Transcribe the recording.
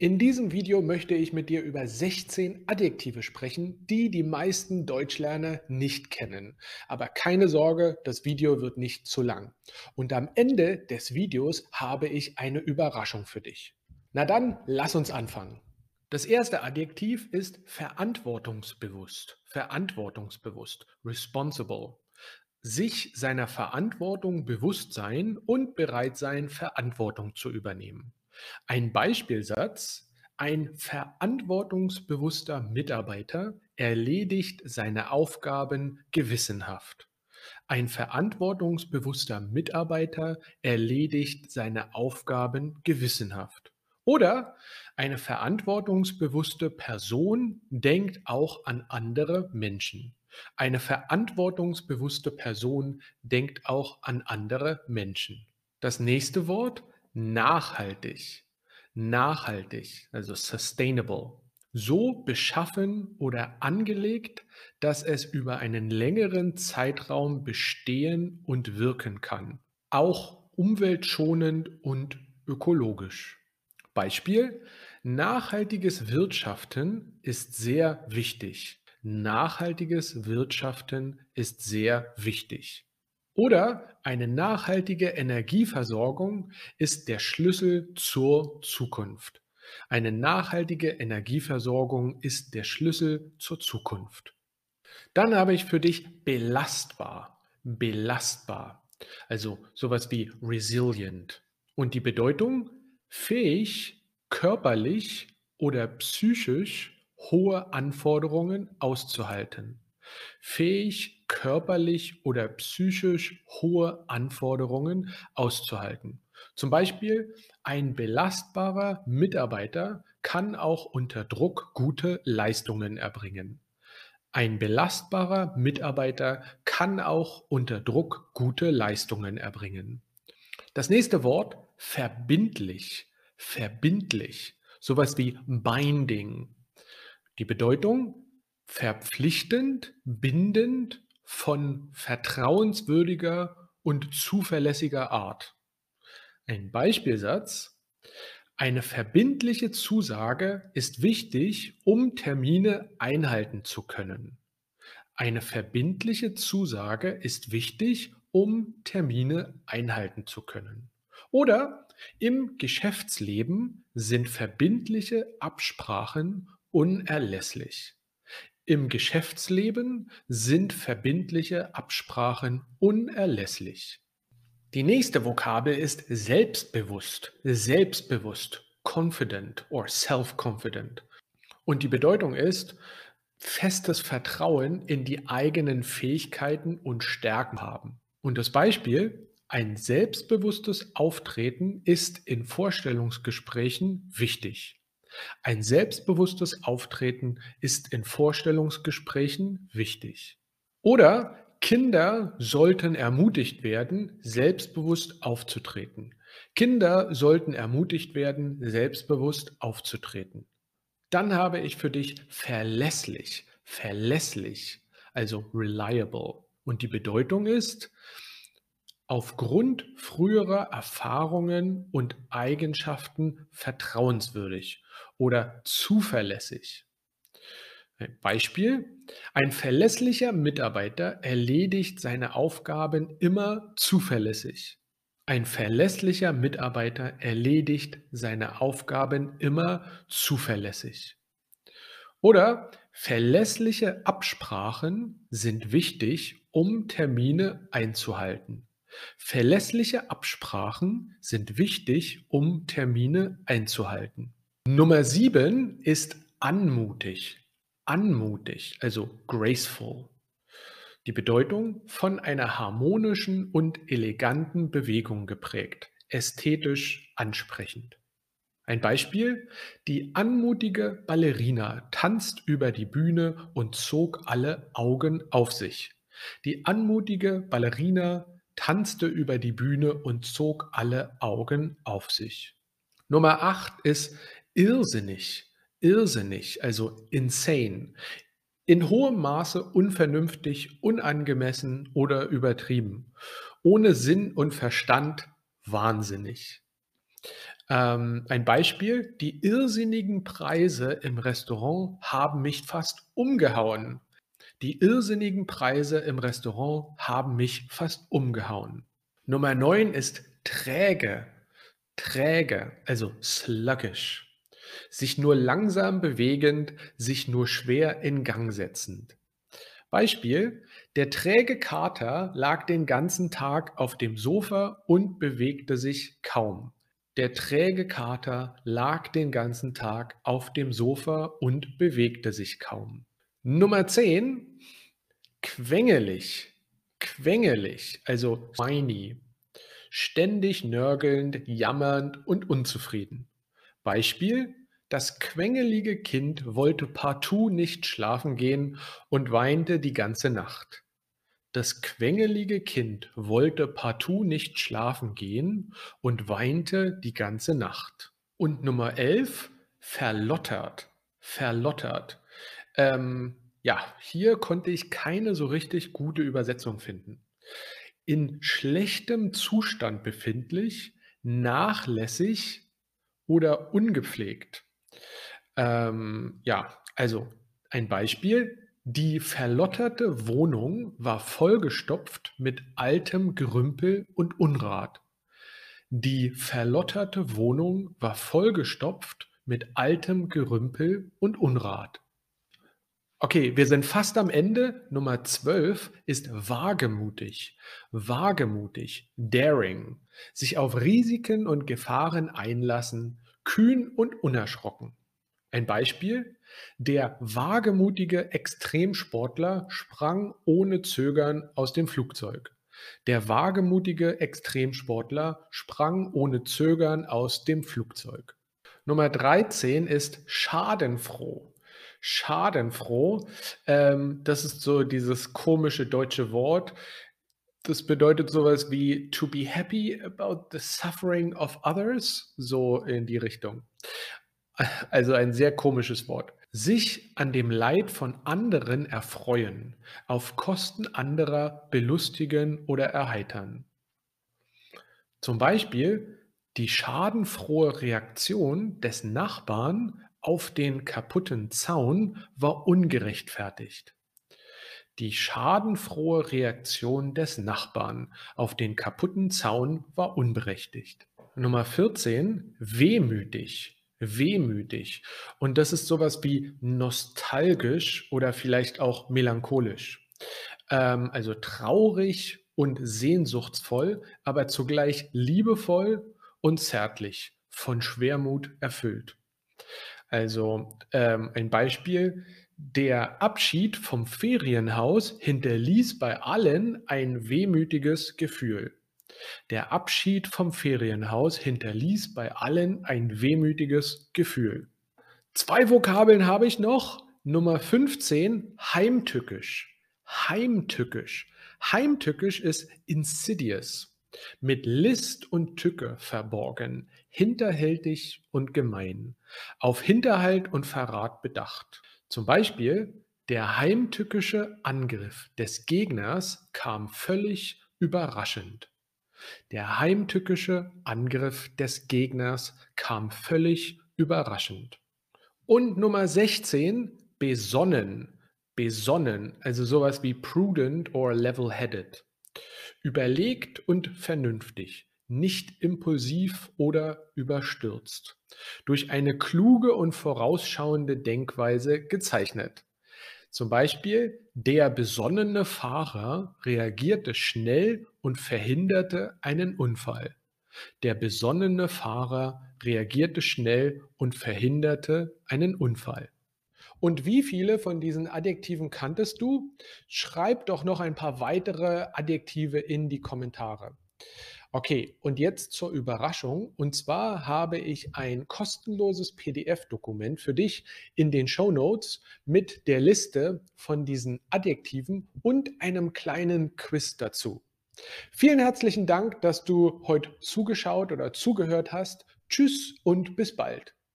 In diesem Video möchte ich mit dir über 16 Adjektive sprechen, die die meisten Deutschlerner nicht kennen. Aber keine Sorge, das Video wird nicht zu lang. Und am Ende des Videos habe ich eine Überraschung für dich. Na dann, lass uns anfangen. Das erste Adjektiv ist verantwortungsbewusst. Verantwortungsbewusst. Responsible. Sich seiner Verantwortung bewusst sein und bereit sein, Verantwortung zu übernehmen. Ein Beispielsatz: Ein verantwortungsbewusster Mitarbeiter erledigt seine Aufgaben gewissenhaft. Ein verantwortungsbewusster Mitarbeiter erledigt seine Aufgaben gewissenhaft. Oder eine verantwortungsbewusste Person denkt auch an andere Menschen. Eine verantwortungsbewusste Person denkt auch an andere Menschen. Das nächste Wort nachhaltig, nachhaltig, also sustainable, so beschaffen oder angelegt, dass es über einen längeren Zeitraum bestehen und wirken kann, auch umweltschonend und ökologisch. Beispiel, nachhaltiges Wirtschaften ist sehr wichtig. Nachhaltiges Wirtschaften ist sehr wichtig. Oder eine nachhaltige Energieversorgung ist der Schlüssel zur Zukunft. Eine nachhaltige Energieversorgung ist der Schlüssel zur Zukunft. Dann habe ich für dich belastbar. Belastbar. Also sowas wie resilient. Und die Bedeutung fähig, körperlich oder psychisch hohe Anforderungen auszuhalten. Fähig, körperlich oder psychisch hohe Anforderungen auszuhalten. Zum Beispiel ein belastbarer Mitarbeiter kann auch unter Druck gute Leistungen erbringen. Ein belastbarer Mitarbeiter kann auch unter Druck gute Leistungen erbringen. Das nächste Wort verbindlich. Verbindlich. Sowas wie binding. Die Bedeutung verpflichtend, bindend, von vertrauenswürdiger und zuverlässiger Art. Ein Beispielsatz. Eine verbindliche Zusage ist wichtig, um Termine einhalten zu können. Eine verbindliche Zusage ist wichtig, um Termine einhalten zu können. Oder im Geschäftsleben sind verbindliche Absprachen unerlässlich. Im Geschäftsleben sind verbindliche Absprachen unerlässlich. Die nächste Vokabel ist selbstbewusst, selbstbewusst, confident or self-confident. Und die Bedeutung ist festes Vertrauen in die eigenen Fähigkeiten und Stärken haben. Und das Beispiel, ein selbstbewusstes Auftreten ist in Vorstellungsgesprächen wichtig. Ein selbstbewusstes Auftreten ist in Vorstellungsgesprächen wichtig. Oder Kinder sollten ermutigt werden, selbstbewusst aufzutreten. Kinder sollten ermutigt werden, selbstbewusst aufzutreten. Dann habe ich für dich verlässlich, verlässlich, also reliable. Und die Bedeutung ist, aufgrund früherer Erfahrungen und Eigenschaften vertrauenswürdig oder zuverlässig. Beispiel, ein verlässlicher Mitarbeiter erledigt seine Aufgaben immer zuverlässig. Ein verlässlicher Mitarbeiter erledigt seine Aufgaben immer zuverlässig. Oder verlässliche Absprachen sind wichtig, um Termine einzuhalten. Verlässliche Absprachen sind wichtig, um Termine einzuhalten. Nummer sieben ist anmutig. Anmutig, also graceful. Die Bedeutung von einer harmonischen und eleganten Bewegung geprägt, ästhetisch ansprechend. Ein Beispiel, die anmutige Ballerina tanzt über die Bühne und zog alle Augen auf sich. Die anmutige Ballerina tanzte über die Bühne und zog alle Augen auf sich. Nummer 8 ist irrsinnig, irrsinnig, also insane. In hohem Maße unvernünftig, unangemessen oder übertrieben. Ohne Sinn und Verstand wahnsinnig. Ähm, ein Beispiel, die irrsinnigen Preise im Restaurant haben mich fast umgehauen. Die irrsinnigen Preise im Restaurant haben mich fast umgehauen. Nummer 9 ist träge. Träge, also sluggish. Sich nur langsam bewegend, sich nur schwer in Gang setzend. Beispiel, der träge Kater lag den ganzen Tag auf dem Sofa und bewegte sich kaum. Der träge Kater lag den ganzen Tag auf dem Sofa und bewegte sich kaum. Nummer 10, quengelig. Quengelig, also whiny. Ständig nörgelnd, jammernd und unzufrieden. Beispiel, das quengelige Kind wollte partout nicht schlafen gehen und weinte die ganze Nacht. Das quengelige Kind wollte partout nicht schlafen gehen und weinte die ganze Nacht. Und Nummer 11, verlottert. Verlottert. Ähm, ja, hier konnte ich keine so richtig gute Übersetzung finden. In schlechtem Zustand befindlich, nachlässig oder ungepflegt. Ähm, ja, also ein Beispiel. Die verlotterte Wohnung war vollgestopft mit altem Gerümpel und Unrat. Die verlotterte Wohnung war vollgestopft mit altem Gerümpel und Unrat. Okay, wir sind fast am Ende. Nummer 12 ist wagemutig. Wagemutig, daring, sich auf Risiken und Gefahren einlassen, kühn und unerschrocken. Ein Beispiel, der wagemutige Extremsportler sprang ohne Zögern aus dem Flugzeug. Der wagemutige Extremsportler sprang ohne Zögern aus dem Flugzeug. Nummer 13 ist schadenfroh. Schadenfroh, ähm, das ist so dieses komische deutsche Wort. Das bedeutet sowas wie to be happy about the suffering of others, so in die Richtung. Also ein sehr komisches Wort. Sich an dem Leid von anderen erfreuen, auf Kosten anderer belustigen oder erheitern. Zum Beispiel die schadenfrohe Reaktion des Nachbarn auf den kaputten Zaun war ungerechtfertigt. Die schadenfrohe Reaktion des Nachbarn auf den kaputten Zaun war unberechtigt. Nummer 14. Wehmütig wehmütig. Und das ist sowas wie nostalgisch oder vielleicht auch melancholisch. Ähm, also traurig und sehnsuchtsvoll, aber zugleich liebevoll und zärtlich, von Schwermut erfüllt. Also ähm, ein Beispiel, der Abschied vom Ferienhaus hinterließ bei allen ein wehmütiges Gefühl. Der Abschied vom Ferienhaus hinterließ bei allen ein wehmütiges Gefühl. Zwei Vokabeln habe ich noch. Nummer 15, heimtückisch. Heimtückisch. Heimtückisch ist insidious, mit List und Tücke verborgen, hinterhältig und gemein, auf Hinterhalt und Verrat bedacht. Zum Beispiel, der heimtückische Angriff des Gegners kam völlig überraschend. Der heimtückische Angriff des Gegners kam völlig überraschend. Und Nummer 16, besonnen. Besonnen, also sowas wie prudent or level-headed. Überlegt und vernünftig, nicht impulsiv oder überstürzt. Durch eine kluge und vorausschauende Denkweise gezeichnet. Zum Beispiel, der besonnene Fahrer reagierte schnell und verhinderte einen Unfall. Der besonnene Fahrer reagierte schnell und verhinderte einen Unfall. Und wie viele von diesen Adjektiven kanntest du? Schreib doch noch ein paar weitere Adjektive in die Kommentare. Okay, und jetzt zur Überraschung. Und zwar habe ich ein kostenloses PDF-Dokument für dich in den Show Notes mit der Liste von diesen Adjektiven und einem kleinen Quiz dazu. Vielen herzlichen Dank, dass du heute zugeschaut oder zugehört hast. Tschüss und bis bald.